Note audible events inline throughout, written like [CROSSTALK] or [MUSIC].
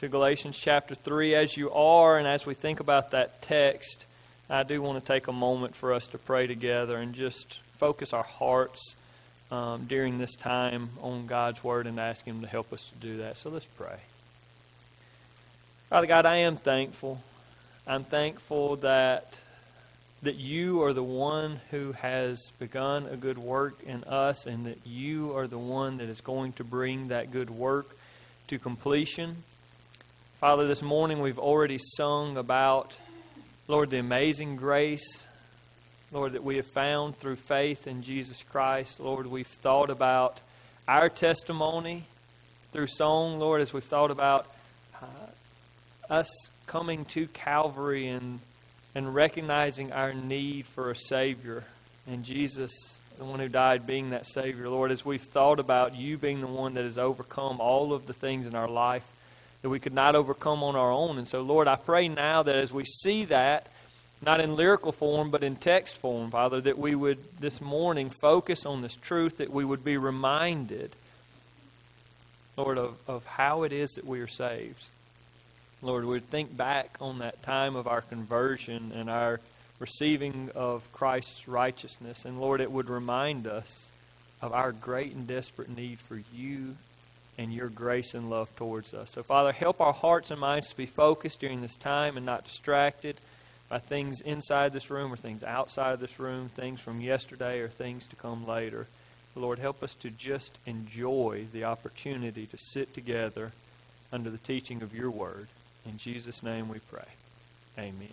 to Galatians chapter 3. As you are, and as we think about that text, I do want to take a moment for us to pray together and just focus our hearts um, during this time on God's Word and ask Him to help us to do that. So let's pray. Father God, I am thankful. I'm thankful that that you are the one who has begun a good work in us and that you are the one that is going to bring that good work to completion. Father, this morning we've already sung about, Lord, the amazing grace, Lord, that we have found through faith in Jesus Christ. Lord, we've thought about our testimony through song, Lord, as we've thought about uh, us coming to Calvary and and recognizing our need for a Savior and Jesus, the one who died, being that Savior. Lord, as we've thought about you being the one that has overcome all of the things in our life that we could not overcome on our own. And so, Lord, I pray now that as we see that, not in lyrical form, but in text form, Father, that we would this morning focus on this truth, that we would be reminded, Lord, of, of how it is that we are saved. Lord, we would think back on that time of our conversion and our receiving of Christ's righteousness. And Lord, it would remind us of our great and desperate need for you and your grace and love towards us. So, Father, help our hearts and minds to be focused during this time and not distracted by things inside this room or things outside of this room, things from yesterday or things to come later. Lord, help us to just enjoy the opportunity to sit together under the teaching of your word. In Jesus' name we pray. Amen.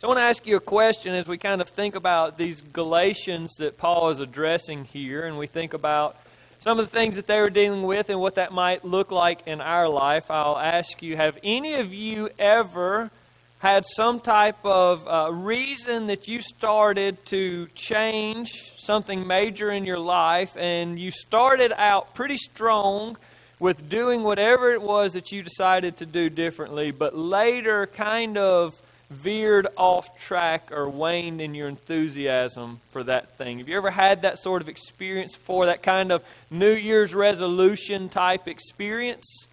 So I want to ask you a question as we kind of think about these Galatians that Paul is addressing here, and we think about some of the things that they were dealing with and what that might look like in our life. I'll ask you Have any of you ever had some type of uh, reason that you started to change something major in your life, and you started out pretty strong? with doing whatever it was that you decided to do differently, but later kind of veered off track or waned in your enthusiasm for that thing. Have you ever had that sort of experience before, that kind of New Year's resolution type experience?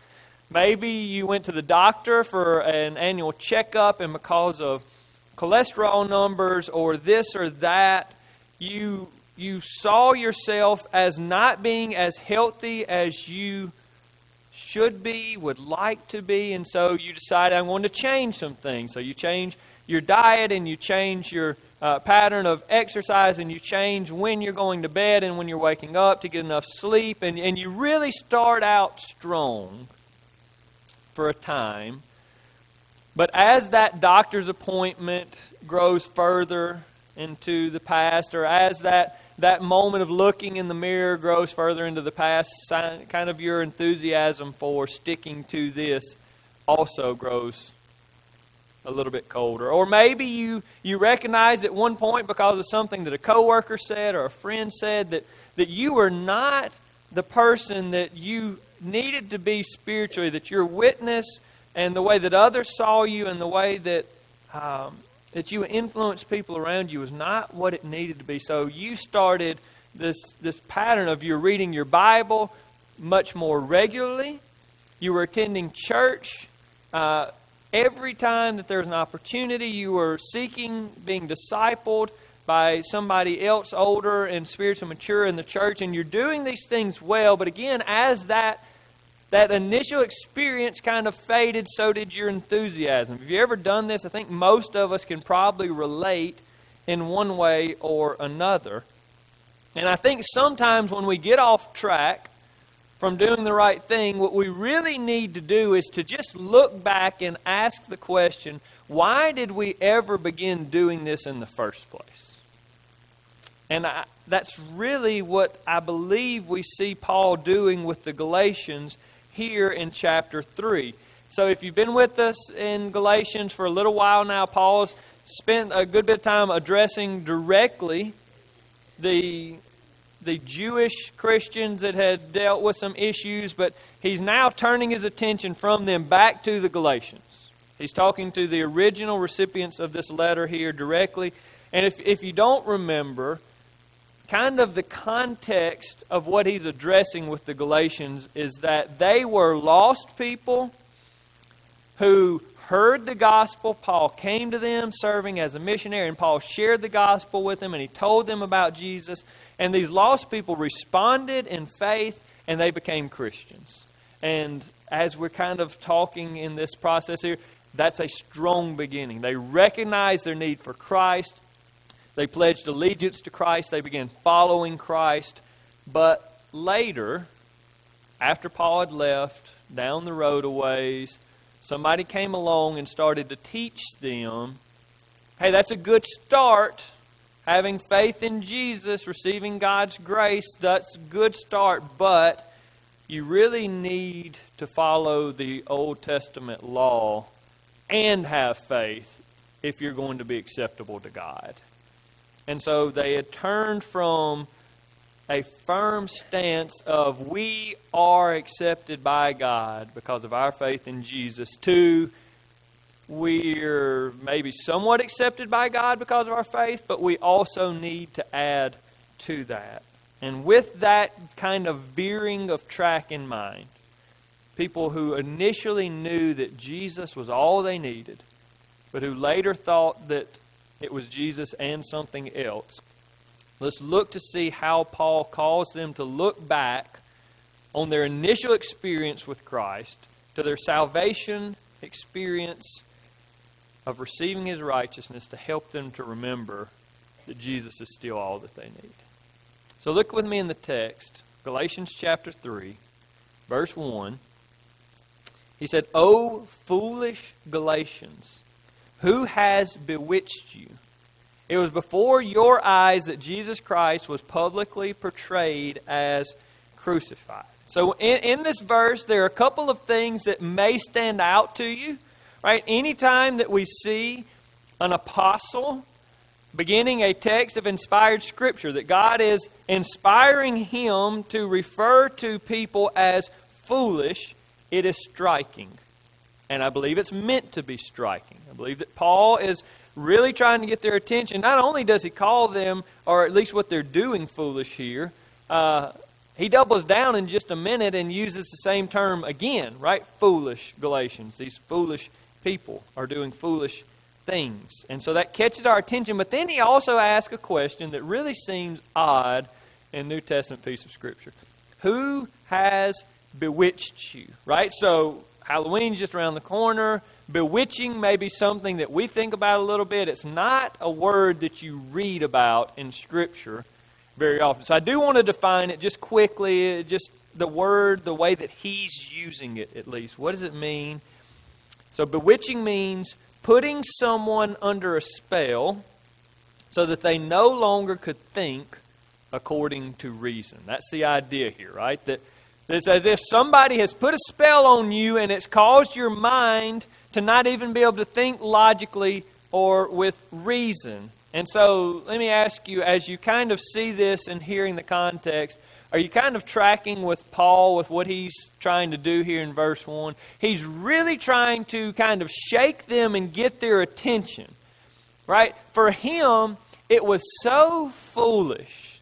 Maybe you went to the doctor for an annual checkup, and because of cholesterol numbers or this or that, you you saw yourself as not being as healthy as you should be, would like to be, and so you decide, I'm going to change some things. So you change your diet and you change your uh, pattern of exercise and you change when you're going to bed and when you're waking up to get enough sleep, and, and you really start out strong for a time. But as that doctor's appointment grows further into the past, or as that that moment of looking in the mirror grows further into the past, kind of your enthusiasm for sticking to this also grows a little bit colder. Or maybe you, you recognize at one point because of something that a coworker said or a friend said that, that you were not the person that you needed to be spiritually, that your witness and the way that others saw you and the way that um, that you influence people around you was not what it needed to be. So you started this, this pattern of you're reading your Bible much more regularly. You were attending church uh, every time that there was an opportunity. You were seeking being discipled by somebody else older and spiritually mature in the church, and you're doing these things well. But again, as that that initial experience kind of faded, so did your enthusiasm. Have you ever done this? I think most of us can probably relate in one way or another. And I think sometimes when we get off track from doing the right thing, what we really need to do is to just look back and ask the question why did we ever begin doing this in the first place? And I, that's really what I believe we see Paul doing with the Galatians here in chapter 3. So if you've been with us in Galatians for a little while now, Paul's spent a good bit of time addressing directly the the Jewish Christians that had dealt with some issues, but he's now turning his attention from them back to the Galatians. He's talking to the original recipients of this letter here directly. And if, if you don't remember, kind of the context of what he's addressing with the Galatians is that they were lost people who heard the gospel. Paul came to them serving as a missionary, and Paul shared the gospel with them, and he told them about Jesus. And these lost people responded in faith, and they became Christians. And as we're kind of talking in this process here, that's a strong beginning. They recognize their need for Christ. They pledged allegiance to Christ. They began following Christ. But later, after Paul had left, down the road a ways, somebody came along and started to teach them hey, that's a good start. Having faith in Jesus, receiving God's grace, that's a good start, but you really need to follow the Old Testament law and have faith if you're going to be acceptable to God. And so they had turned from a firm stance of we are accepted by God because of our faith in Jesus to we're maybe somewhat accepted by God because of our faith, but we also need to add to that. And with that kind of veering of track in mind, people who initially knew that Jesus was all they needed, but who later thought that it was Jesus and something else. Let's look to see how Paul calls them to look back on their initial experience with Christ, to their salvation experience of receiving his righteousness, to help them to remember that Jesus is still all that they need. So look with me in the text, Galatians chapter 3, verse 1. He said, O foolish Galatians, who has bewitched you? It was before your eyes that Jesus Christ was publicly portrayed as crucified. So, in, in this verse, there are a couple of things that may stand out to you. Right? Anytime that we see an apostle beginning a text of inspired scripture, that God is inspiring him to refer to people as foolish, it is striking. And I believe it's meant to be striking. I believe that Paul is really trying to get their attention. Not only does he call them, or at least what they're doing, foolish here, uh, he doubles down in just a minute and uses the same term again, right? Foolish Galatians. These foolish people are doing foolish things. And so that catches our attention. But then he also asks a question that really seems odd in New Testament piece of Scripture. Who has bewitched you? Right? So Halloween's just around the corner. Bewitching may be something that we think about a little bit. It's not a word that you read about in Scripture very often. So I do want to define it just quickly, just the word, the way that he's using it at least. What does it mean? So bewitching means putting someone under a spell so that they no longer could think according to reason. That's the idea here, right? That it's as if somebody has put a spell on you and it's caused your mind to not even be able to think logically or with reason. And so let me ask you, as you kind of see this and hearing the context, are you kind of tracking with Paul with what he's trying to do here in verse 1? He's really trying to kind of shake them and get their attention. Right? For him, it was so foolish,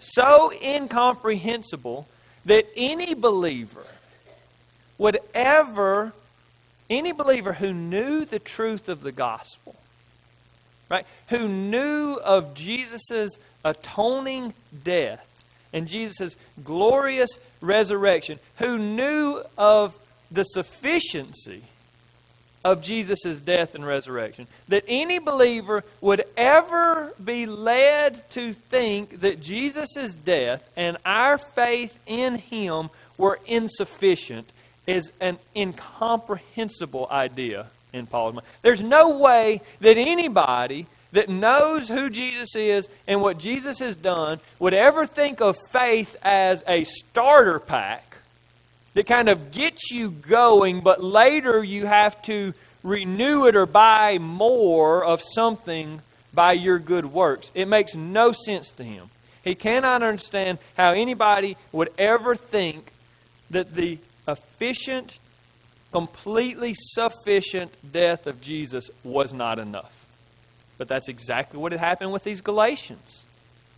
so incomprehensible that any believer would ever any believer who knew the truth of the gospel, right, who knew of Jesus' atoning death and Jesus' glorious resurrection, who knew of the sufficiency of Jesus' death and resurrection, that any believer would ever be led to think that Jesus' death and our faith in him were insufficient is an incomprehensible idea in Paul's mind. There's no way that anybody that knows who Jesus is and what Jesus has done would ever think of faith as a starter pack that kind of gets you going, but later you have to renew it or buy more of something by your good works. It makes no sense to him. He cannot understand how anybody would ever think that the efficient, completely sufficient death of Jesus was not enough. But that's exactly what had happened with these Galatians.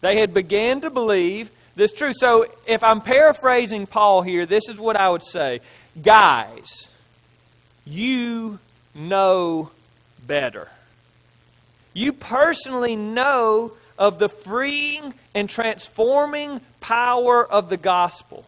They had began to believe this truth. So if I'm paraphrasing Paul here, this is what I would say. Guys, you know better. You personally know of the freeing and transforming power of the gospel.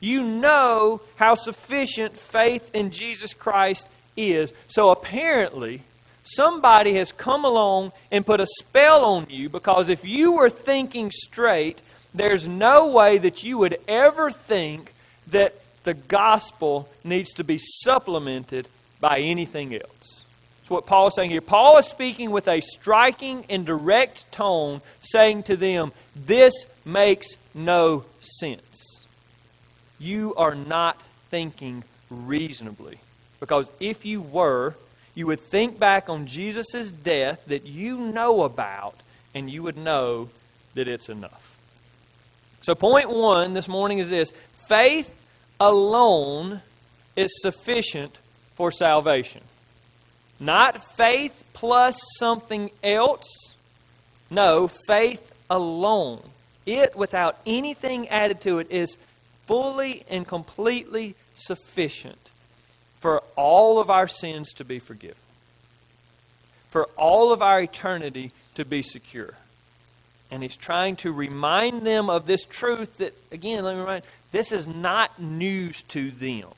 You know how sufficient faith in Jesus Christ is. So apparently, somebody has come along and put a spell on you because if you were thinking straight, there's no way that you would ever think that the gospel needs to be supplemented by anything else. That's what Paul is saying here. Paul is speaking with a striking and direct tone, saying to them, This makes no sense. You are not thinking reasonably. Because if you were, you would think back on Jesus' death that you know about, and you would know that it's enough. So, point one this morning is this faith alone is sufficient for salvation. Not faith plus something else. No, faith alone. It, without anything added to it, is fully and completely sufficient for all of our sins to be forgiven, for all of our eternity to be secure. And he's trying to remind them of this truth that, again, let me remind this is not news to them.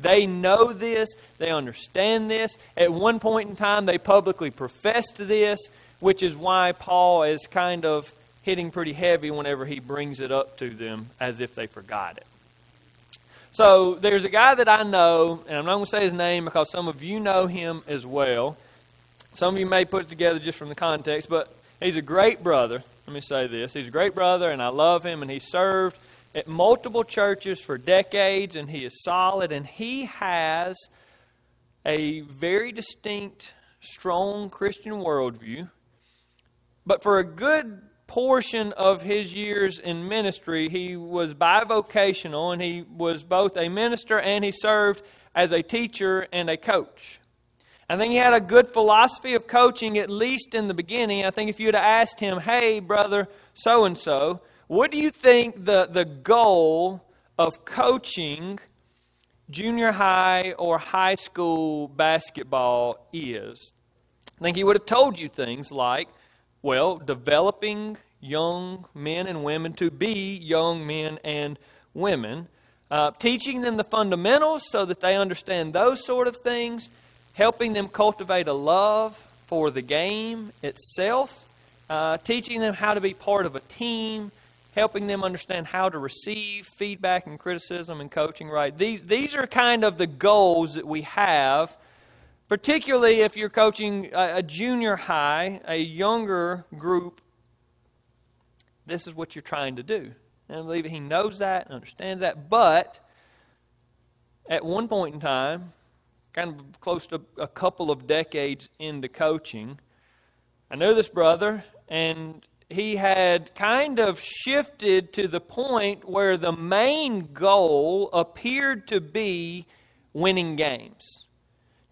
They know this, they understand this. At one point in time, they publicly professed this, which is why Paul is kind of hitting pretty heavy whenever he brings it up to them as if they forgot it. So there's a guy that I know, and I'm not going to say his name because some of you know him as well. Some of you may put it together just from the context, but he's a great brother. Let me say this. He's a great brother, and I love him, and he served at multiple churches for decades, and he is solid, and he has a very distinct, strong Christian worldview. But for a good portion of his years in ministry, he was bivocational, and he was both a minister and he served as a teacher and a coach. I think he had a good philosophy of coaching, at least in the beginning. I think if you had asked him, hey, brother, so and so, what do you think the, the goal of coaching junior high or high school basketball is? I think he would have told you things like, well, developing young men and women to be young men and women, uh, teaching them the fundamentals so that they understand those sort of things, helping them cultivate a love for the game itself, uh, teaching them how to be part of a team, helping them understand how to receive feedback and criticism and coaching right. These, these are kind of the goals that we have, particularly if you're coaching a, a junior high, a younger group. This is what you're trying to do. And I believe he knows that and understands that. But at one point in time, kind of close to a couple of decades into coaching, I know this brother, and he had kind of shifted to the point where the main goal appeared to be winning games.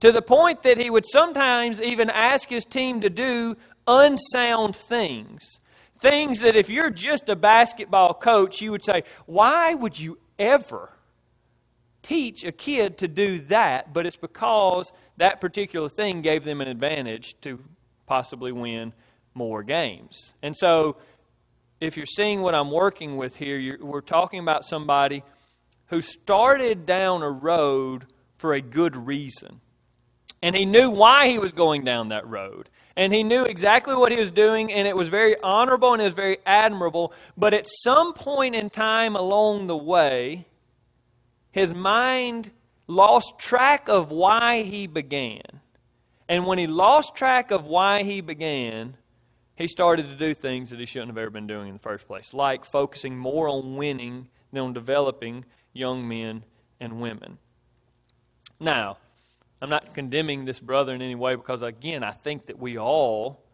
To the point that he would sometimes even ask his team to do unsound things. Things that if you're just a basketball coach, you would say, Why would you ever teach a kid to do that? But it's because that particular thing gave them an advantage to possibly win more games. And so, if you're seeing what I'm working with here, we're talking about somebody who started down a road for a good reason. And he knew why he was going down that road. And he knew exactly what he was doing, and it was very honorable and it was very admirable. But at some point in time along the way, his mind lost track of why he began. And when he lost track of why he began, he started to do things that he shouldn't have ever been doing in the first place, like focusing more on winning than on developing young men and women. Now, I'm not condemning this brother in any way because, again, I think that we all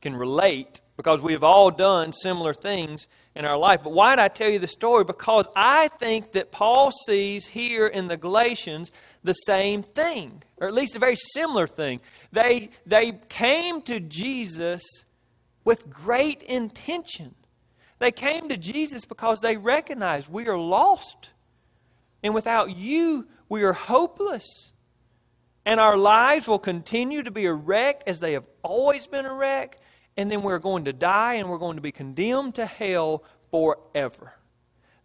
can relate because we have all done similar things in our life. But why did I tell you the story? Because I think that Paul sees here in the Galatians the same thing, or at least a very similar thing. They, they came to Jesus with great intention. They came to Jesus because they recognized we are lost. And without you, we are hopeless. And our lives will continue to be a wreck as they have always been a wreck. And then we're going to die and we're going to be condemned to hell forever.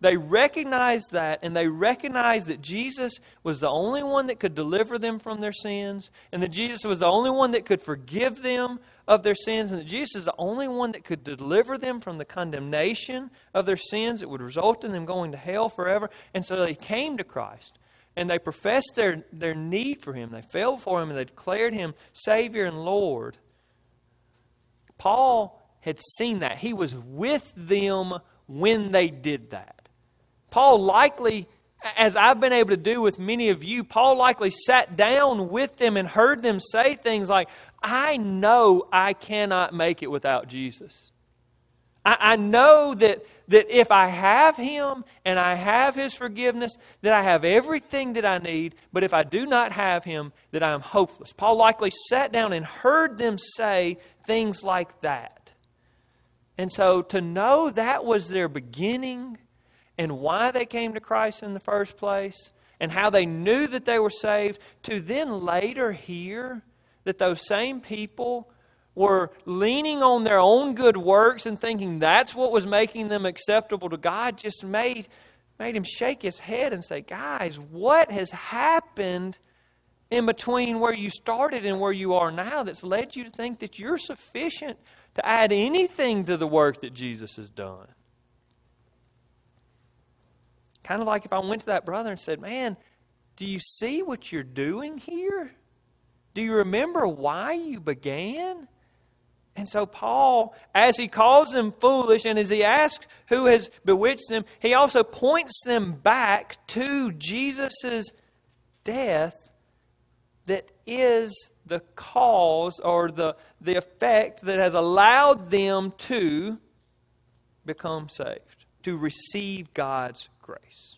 They recognized that, and they recognized that Jesus was the only one that could deliver them from their sins, and that Jesus was the only one that could forgive them of their sins, and that Jesus is the only one that could deliver them from the condemnation of their sins that would result in them going to hell forever. And so they came to Christ, and they professed their, their need for Him. They fell for Him, and they declared Him Savior and Lord. Paul had seen that. He was with them when they did that. Paul likely, as I've been able to do with many of you, Paul likely sat down with them and heard them say things like, I know I cannot make it without Jesus. I, I know that, that if I have Him and I have His forgiveness, that I have everything that I need, but if I do not have Him, that I am hopeless. Paul likely sat down and heard them say things like that. And so to know that was their beginning and why they came to Christ in the first place and how they knew that they were saved, to then later hear that those same people were leaning on their own good works and thinking that's what was making them acceptable to God just made, made him shake his head and say, Guys, what has happened in between where you started and where you are now that's led you to think that you're sufficient to add anything to the work that Jesus has done? Kind of like if I went to that brother and said, Man, do you see what you're doing here? Do you remember why you began? And so, Paul, as he calls them foolish and as he asks who has bewitched them, he also points them back to Jesus' death that is the cause or the, the effect that has allowed them to become saved, to receive God's grace.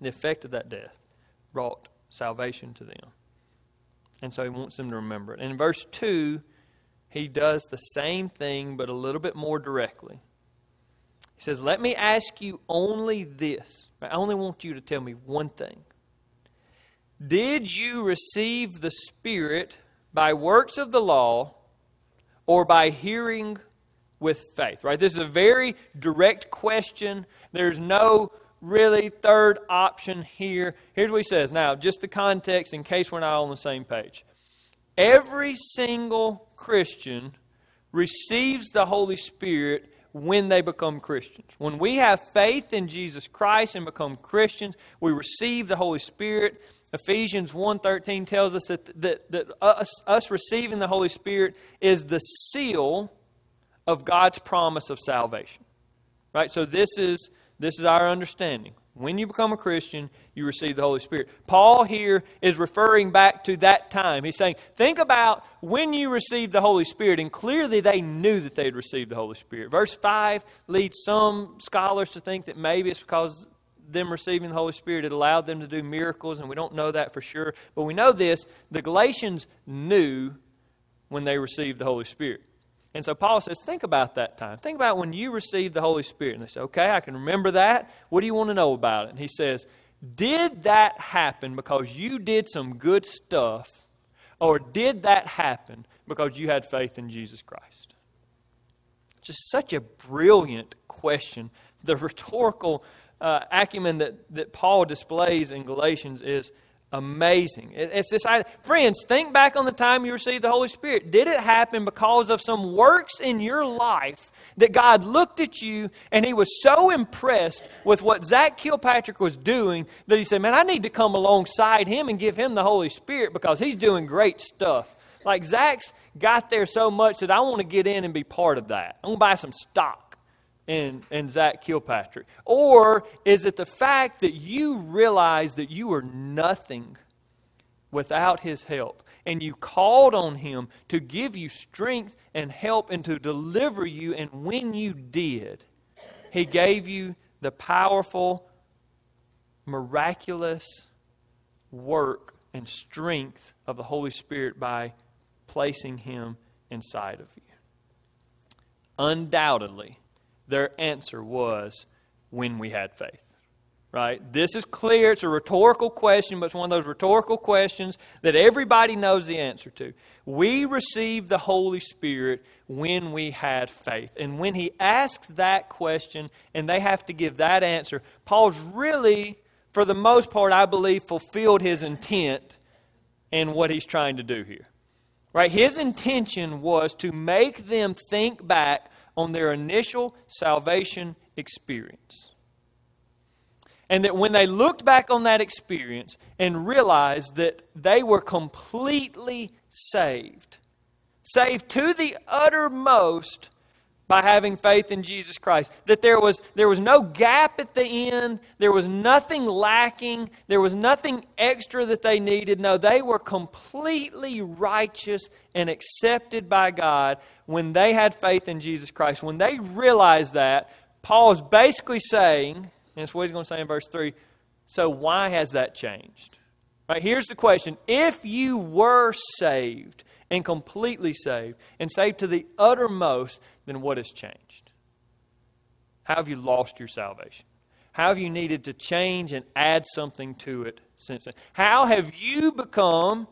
The effect of that death brought salvation to them. And so he wants them to remember it. And in verse 2, he does the same thing, but a little bit more directly. He says, Let me ask you only this. I only want you to tell me one thing. Did you receive the Spirit by works of the law or by hearing with faith? Right? This is a very direct question. There's no really third option here. Here's what he says. Now, just the context in case we're not on the same page. Every single Christian receives the Holy Spirit when they become Christians. When we have faith in Jesus Christ and become Christians, we receive the Holy Spirit. Ephesians 1.13 tells us that, that, that us, us receiving the Holy Spirit is the seal of God's promise of salvation. Right? So this is this is our understanding. When you become a Christian, you receive the Holy Spirit. Paul here is referring back to that time. He's saying, think about when you received the Holy Spirit, and clearly they knew that they'd received the Holy Spirit. Verse 5 leads some scholars to think that maybe it's because them receiving the Holy Spirit it allowed them to do miracles, and we don't know that for sure. But we know this the Galatians knew when they received the Holy Spirit. And so Paul says, think about that time. Think about when you received the Holy Spirit. And they say, okay, I can remember that. What do you want to know about it? And he says, did that happen because you did some good stuff? Or did that happen because you had faith in Jesus Christ? Just such a brilliant question. The rhetorical uh, acumen that, that Paul displays in Galatians is amazing. It's this idea. Friends, think back on the time you received the Holy Spirit. Did it happen because of some works in your life that God looked at you and he was so impressed with what Zach Kilpatrick was doing that he said, Man, I need to come alongside him and give him the Holy Spirit because he's doing great stuff. Like Zach's got there so much that I want to get in and be part of that. I want to buy some stock and, and Zach Kilpatrick? Or is it the fact that you realize that you are nothing without his help? And you called on him to give you strength and help and to deliver you. And when you did, he gave you the powerful, miraculous work and strength of the Holy Spirit by placing him inside of you. Undoubtedly, Their answer was when we had faith. Right? This is clear. It's a rhetorical question, but it's one of those rhetorical questions that everybody knows the answer to. We received the Holy Spirit when we had faith. And when he asks that question and they have to give that answer, Paul's really, for the most part, I believe, fulfilled his intent in what he's trying to do here. Right? His intention was to make them think back on their initial salvation experience. And that when they looked back on that experience and realized that they were completely saved, saved to the uttermost by having faith in Jesus Christ. That there was, there was no gap at the end, there was nothing lacking, there was nothing extra that they needed. No, they were completely righteous and accepted by God when they had faith in Jesus Christ. When they realized that, Paul is basically saying, and it's what he's going to say in verse 3 so why has that changed? Right, here's the question. If you were saved and completely saved and saved to the uttermost, then what has changed? How have you lost your salvation? How have you needed to change and add something to it since then? How have you become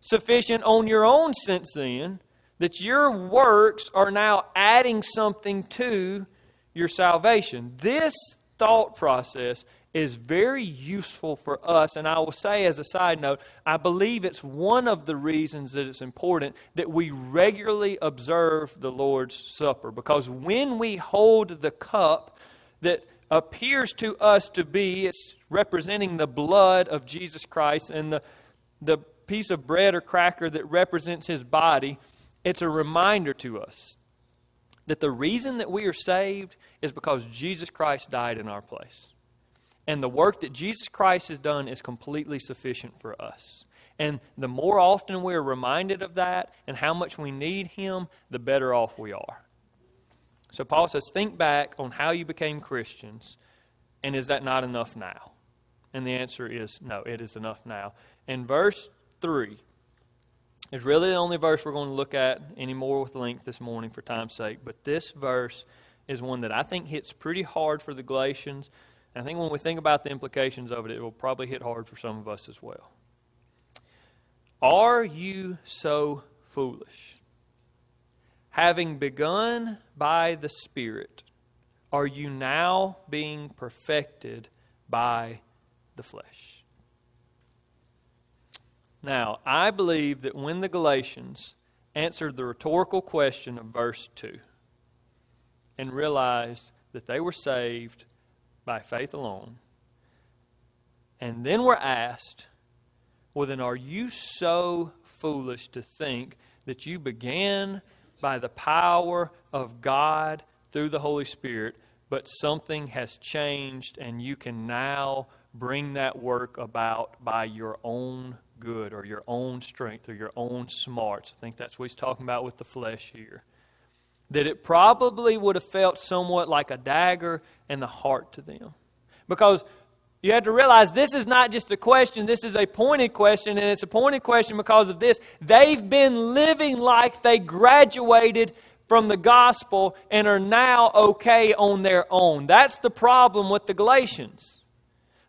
sufficient on your own since then that your works are now adding something to your salvation? This thought process is very useful for us. And I will say, as a side note, I believe it's one of the reasons that it's important that we regularly observe the Lord's Supper. Because when we hold the cup that appears to us to be, it's representing the blood of Jesus Christ, and the, the piece of bread or cracker that represents his body, it's a reminder to us that the reason that we are saved is because Jesus Christ died in our place. And the work that Jesus Christ has done is completely sufficient for us. And the more often we're reminded of that and how much we need Him, the better off we are. So Paul says, think back on how you became Christians, and is that not enough now? And the answer is no, it is enough now. And verse 3 is really the only verse we're going to look at anymore with length this morning for time's sake. But this verse is one that I think hits pretty hard for the Galatians and I think when we think about the implications of it, it will probably hit hard for some of us as well. Are you so foolish? Having begun by the Spirit, are you now being perfected by the flesh? Now, I believe that when the Galatians answered the rhetorical question of verse 2 and realized that they were saved by faith alone. And then we're asked, well, then are you so foolish to think that you began by the power of God through the Holy Spirit, but something has changed and you can now bring that work about by your own good or your own strength or your own smarts? I think that's what he's talking about with the flesh here that it probably would have felt somewhat like a dagger in the heart to them. Because you have to realize this is not just a question, this is a pointed question, and it's a pointed question because of this. They've been living like they graduated from the gospel and are now okay on their own. That's the problem with the Galatians.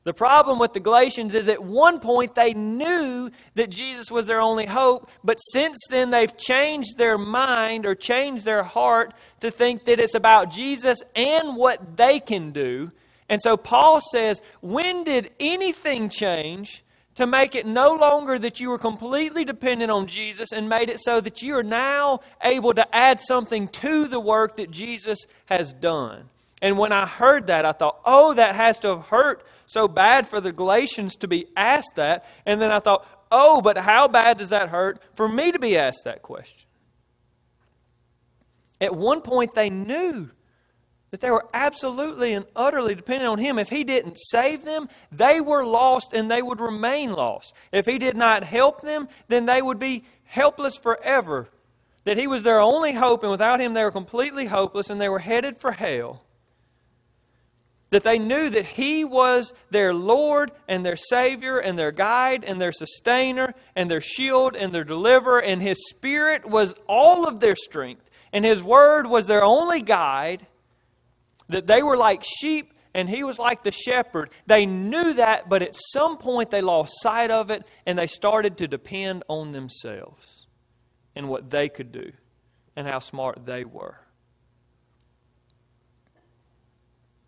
The problem with the Galatians is at one point they knew that Jesus was their only hope, but since then they've changed their mind or changed their heart to think that it's about Jesus and what they can do. And so Paul says, when did anything change to make it no longer that you were completely dependent on Jesus and made it so that you are now able to add something to the work that Jesus has done? And when I heard that, I thought, oh, that has to have hurt so bad for the Galatians to be asked that. And then I thought, oh, but how bad does that hurt for me to be asked that question? At one point, they knew that they were absolutely and utterly dependent on Him. If He didn't save them, they were lost and they would remain lost. If He did not help them, then they would be helpless forever. That He was their only hope, and without Him, they were completely hopeless and they were headed for hell that they knew that He was their Lord and their Savior and their guide and their sustainer and their shield and their deliverer, and His Spirit was all of their strength, and His Word was their only guide, That they were like sheep and he was like the shepherd. They knew that, but at some point they lost sight of it and they started to depend on themselves and what they could do and how smart they were.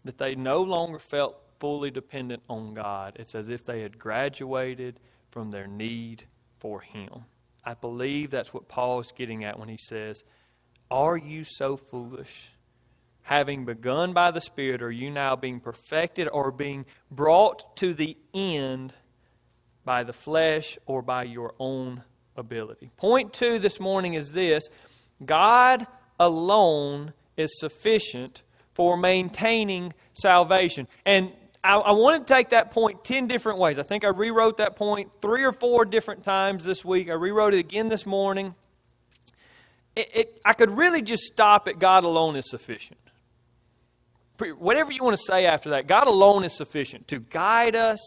That they no longer felt fully dependent on God. It's as if they had graduated from their need for Him. I believe that's what Paul is getting at when he says, Are you so foolish? having begun by the Spirit, are you now being perfected or being brought to the end by the flesh or by your own ability? Point two this morning is this God alone is sufficient for maintaining salvation. And I, I want to take that point 10 different ways. I think I rewrote that point three or four different times this week. I rewrote it again this morning. It, it, I could really just stop at God alone is sufficient whatever you want to say after that, God alone is sufficient to guide us,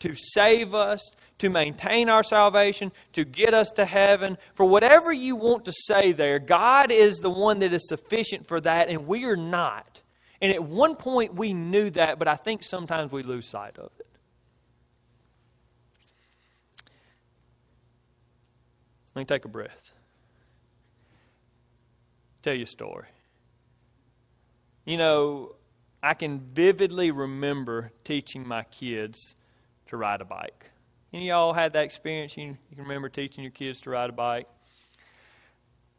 to save us, to maintain our salvation, to get us to heaven. For whatever you want to say there, God is the one that is sufficient for that, and we are not. And at one point we knew that, but I think sometimes we lose sight of it. Let me take a breath. Tell you a story. You know, I can vividly remember teaching my kids to ride a bike. Any of y'all had that experience? You, you can remember teaching your kids to ride a bike?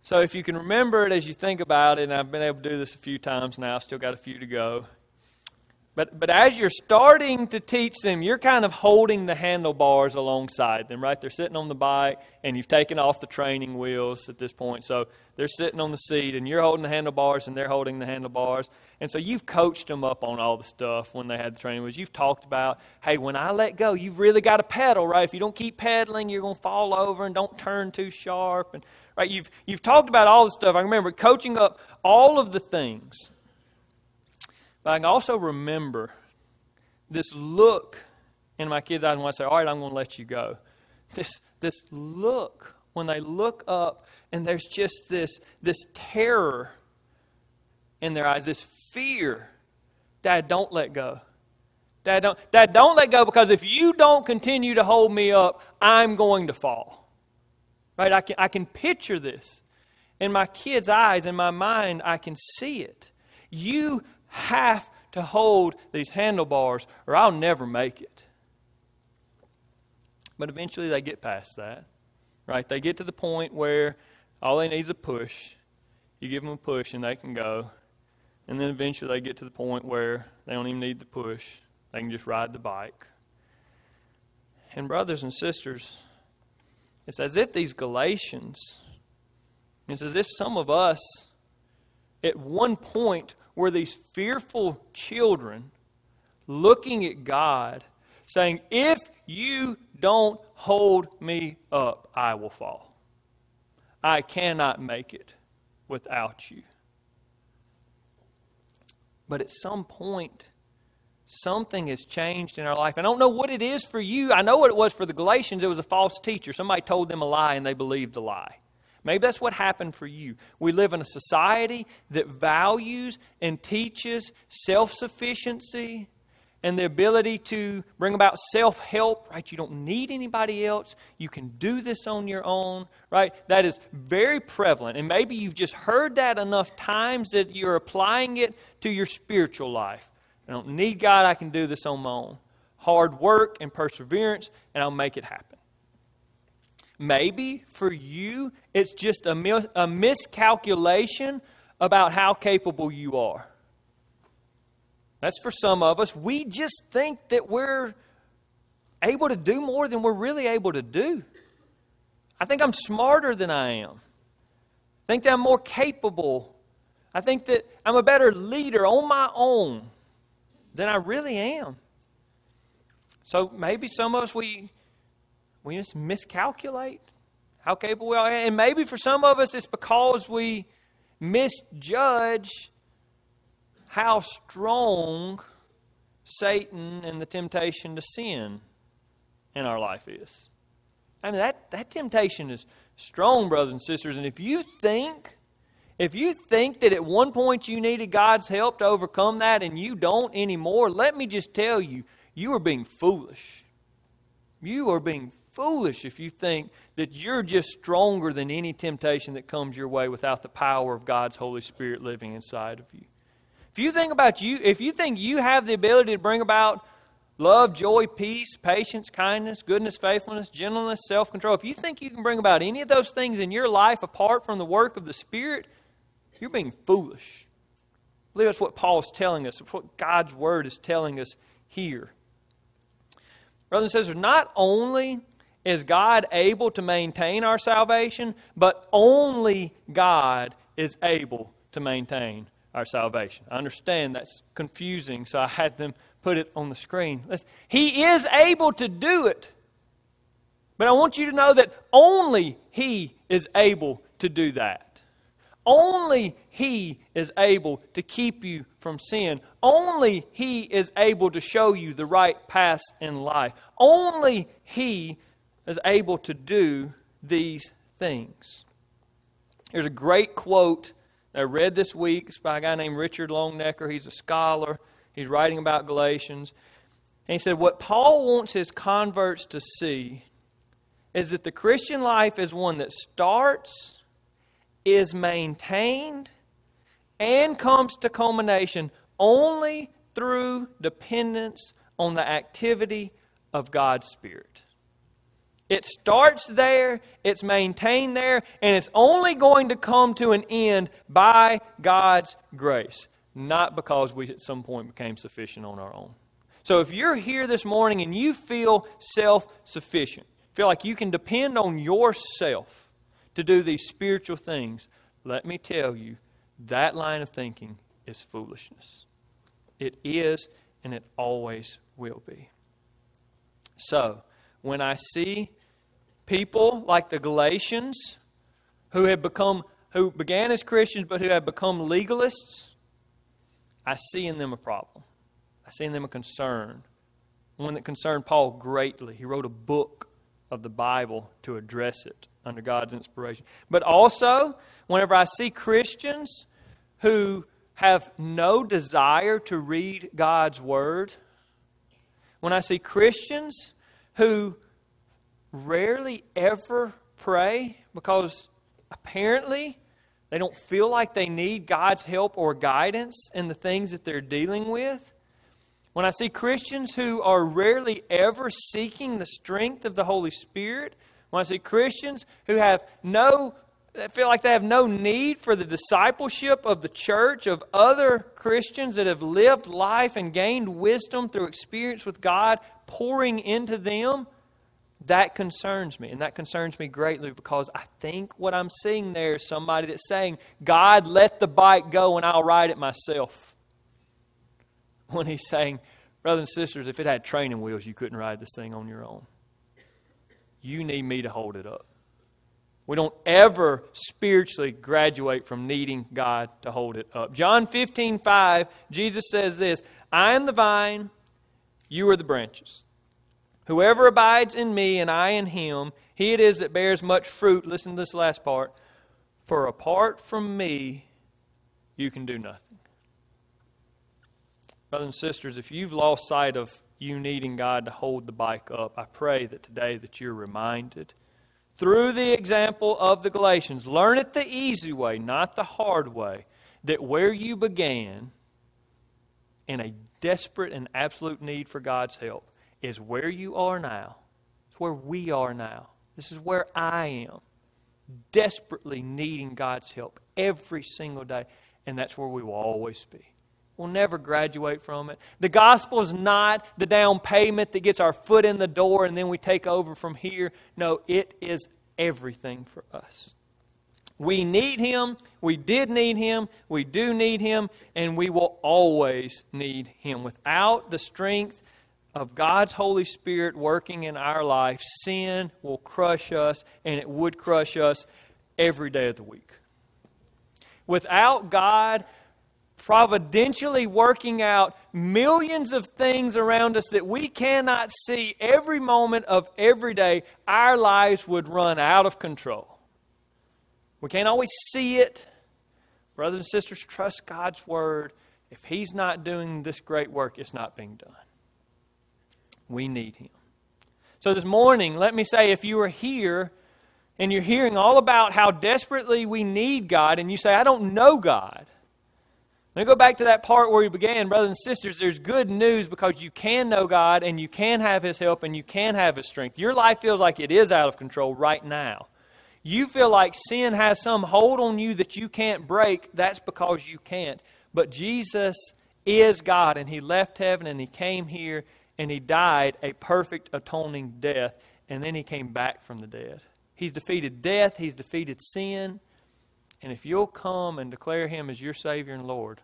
So if you can remember it as you think about it, and I've been able to do this a few times now, still got a few to go. But, but as you're starting to teach them, you're kind of holding the handlebars alongside them, right? They're sitting on the bike, and you've taken off the training wheels at this point. So they're sitting on the seat, and you're holding the handlebars, and they're holding the handlebars. And so you've coached them up on all the stuff when they had the training wheels. You've talked about, hey, when I let go, you've really got to pedal, right? If you don't keep pedaling, you're going to fall over and don't turn too sharp. And, right? You've, you've talked about all the stuff. I remember coaching up all of the things but I can also remember this look in my kids' eyes when I say, All right, I'm going to let you go. This, this look when they look up and there's just this, this terror in their eyes, this fear. Dad, don't let go. Dad, don't, Dad, don't let go because if you don't continue to hold me up, I'm going to fall. Right? I can, I can picture this. In my kids' eyes, in my mind, I can see it. You have to hold these handlebars or I'll never make it. But eventually they get past that, right? They get to the point where all they need is a push. You give them a push and they can go. And then eventually they get to the point where they don't even need the push, they can just ride the bike. And, brothers and sisters, it's as if these Galatians, it's as if some of us at one point were these fearful children looking at God, saying, If you don't hold me up, I will fall. I cannot make it without you. But at some point, something has changed in our life. I don't know what it is for you. I know what it was for the Galatians. It was a false teacher. Somebody told them a lie and they believed the lie. Maybe that's what happened for you. We live in a society that values and teaches self sufficiency and the ability to bring about self help, right? You don't need anybody else. You can do this on your own, right? That is very prevalent. And maybe you've just heard that enough times that you're applying it to your spiritual life. I don't need God, I can do this on my own. Hard work and perseverance, and I'll make it happen. Maybe for you, it's just a, mis- a miscalculation about how capable you are. That's for some of us. We just think that we're able to do more than we're really able to do. I think I'm smarter than I am. I think that I'm more capable. I think that I'm a better leader on my own than I really am. So maybe some of us, we we just miscalculate how capable we are. And maybe for some of us, it's because we misjudge how strong Satan and the temptation to sin in our life is. I mean, that, that temptation is strong, brothers and sisters. And if you think, if you think that at one point you needed God's help to overcome that and you don't anymore, let me just tell you, you are being foolish. You are being foolish if you think that you're just stronger than any temptation that comes your way without the power of God's Holy Spirit living inside of you. If you think about you, if you think you have the ability to bring about love, joy, peace, patience, kindness, goodness, faithfulness, gentleness, self control, if you think you can bring about any of those things in your life apart from the work of the Spirit, you're being foolish. I believe that's what Paul is telling us, what God's Word is telling us here. Brothers and sisters, not only is God able to maintain our salvation, but only God is able to maintain our salvation. I understand that's confusing, so I had them put it on the screen. Listen, he is able to do it. But I want you to know that only He is able to do that. Only He is able to keep you from sin. Only He is able to show you the right path in life. Only He is able to do these things. There's a great quote that I read this week. It's by a guy named Richard Longenecker. He's a scholar, he's writing about Galatians. And he said, What Paul wants his converts to see is that the Christian life is one that starts is maintained and comes to culmination only through dependence on the activity of God's Spirit. It starts there, it's maintained there, and it's only going to come to an end by God's grace, not because we at some point became sufficient on our own. So if you're here this morning and you feel self sufficient, feel like you can depend on yourself, to do these spiritual things, let me tell you, that line of thinking is foolishness. It is, and it always will be. So, when I see people like the Galatians who have become who began as Christians but who have become legalists, I see in them a problem. I see in them a concern. One that concerned Paul greatly. He wrote a book of the Bible to address it under God's inspiration. But also, whenever I see Christians who have no desire to read God's Word, when I see Christians who rarely ever pray because apparently they don't feel like they need God's help or guidance in the things that they're dealing with, when I see Christians who are rarely ever seeking the strength of the Holy Spirit, when I see Christians who have no feel like they have no need for the discipleship of the church, of other Christians that have lived life and gained wisdom through experience with God pouring into them, that concerns me. And that concerns me greatly because I think what I'm seeing there is somebody that's saying, God, let the bike go and I'll ride it myself when he's saying, Brothers and sisters, if it had training wheels, you couldn't ride this thing on your own. You need me to hold it up. We don't ever spiritually graduate from needing God to hold it up. John 15, 5, Jesus says this I am the vine, you are the branches. Whoever abides in me and I in him, he it is that bears much fruit. Listen to this last part. For apart from me, you can do nothing. Brothers and sisters, if you've lost sight of you needing God to hold the bike up, I pray that today that you're reminded through the example of the Galatians, learn it the easy way, not the hard way, that where you began in a desperate and absolute need for God's help is where you are now. It's where we are now. This is where I am, desperately needing God's help every single day, and that's where we will always be. We'll never graduate from it. The gospel is not the down payment that gets our foot in the door and then we take over from here. No, it is everything for us. We need Him. We did need Him. We do need Him. And we will always need Him. Without the strength of God's Holy Spirit working in our life, sin will crush us, and it would crush us every day of the week. Without God providentially working out millions of things around us that we cannot see every moment of every day, our lives would run out of control. We can't always see it, Brothers and sisters, trust God's word. If He's not doing this great work, it's not being done. We need Him. So this morning, let me say if you are here and you're hearing all about how desperately we need God, and you say, I don't know God. Let me go back to that part where we began, brothers and sisters. There's good news because you can know God and you can have His help and you can have His strength. Your life feels like it is out of control right now. You feel like sin has some hold on you that you can't break. That's because you can't. But Jesus is God, and He left heaven and He came here and He died a perfect atoning death, and then He came back from the dead. He's defeated death, He's defeated sin. And if you'll come and declare Him as your Savior and Lord,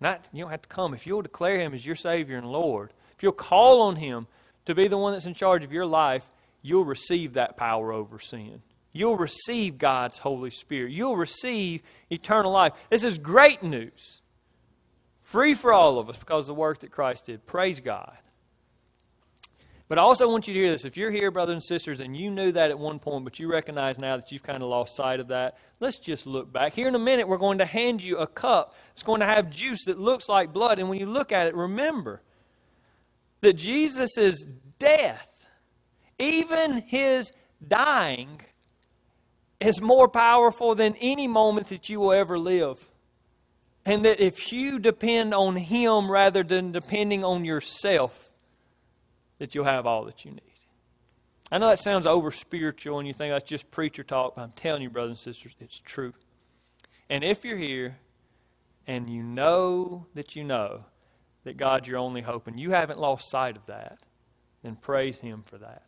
not you don't have to come. If you'll declare Him as your Savior and Lord, if you'll call on Him to be the one that's in charge of your life, you'll receive that power over sin. You'll receive God's Holy Spirit. You'll receive eternal life. This is great news. Free for all of us because of the work that Christ did. Praise God. But I also want you to hear this. If you're here, brothers and sisters, and you knew that at one point, but you recognize now that you've kind of lost sight of that, let's just look back. Here in a minute, we're going to hand you a cup. It's going to have juice that looks like blood. And when you look at it, remember that Jesus' death, even his dying, is more powerful than any moment that you will ever live. And that if you depend on him rather than depending on yourself, that you'll have all that you need. I know that sounds over spiritual and you think that's just preacher talk, but I'm telling you, brothers and sisters, it's true. And if you're here and you know that you know that God's your only hope and you haven't lost sight of that, then praise Him for that.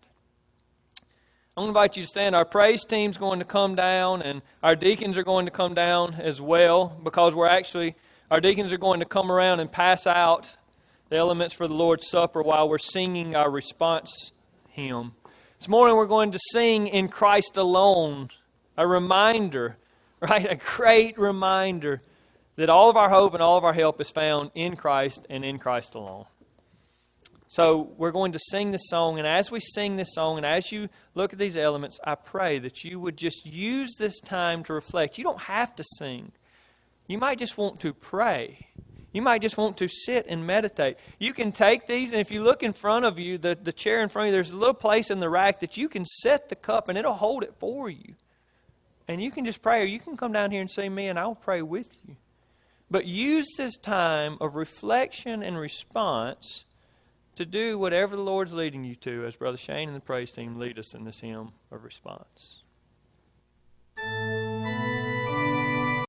I'm going to invite you to stand. Our praise team's going to come down, and our deacons are going to come down as well because we're actually, our deacons are going to come around and pass out the elements for the Lord's Supper while we're singing our response hymn. This morning we're going to sing in Christ alone, a reminder, [LAUGHS] right? A great reminder that all of our hope and all of our help is found in Christ and in Christ alone. So we're going to sing this song, and as we sing this song, and as you look at these elements, I pray that you would just use this time to reflect. You don't have to sing, you might just want to pray. You might just want to sit and meditate. You can take these, and if you look in front of you, the, the chair in front of you, there's a little place in the rack that you can set the cup and it'll hold it for you. And you can just pray, or you can come down here and see me, and I'll pray with you. But use this time of reflection and response to do whatever the Lord's leading you to, as Brother Shane and the praise team lead us in this hymn of response.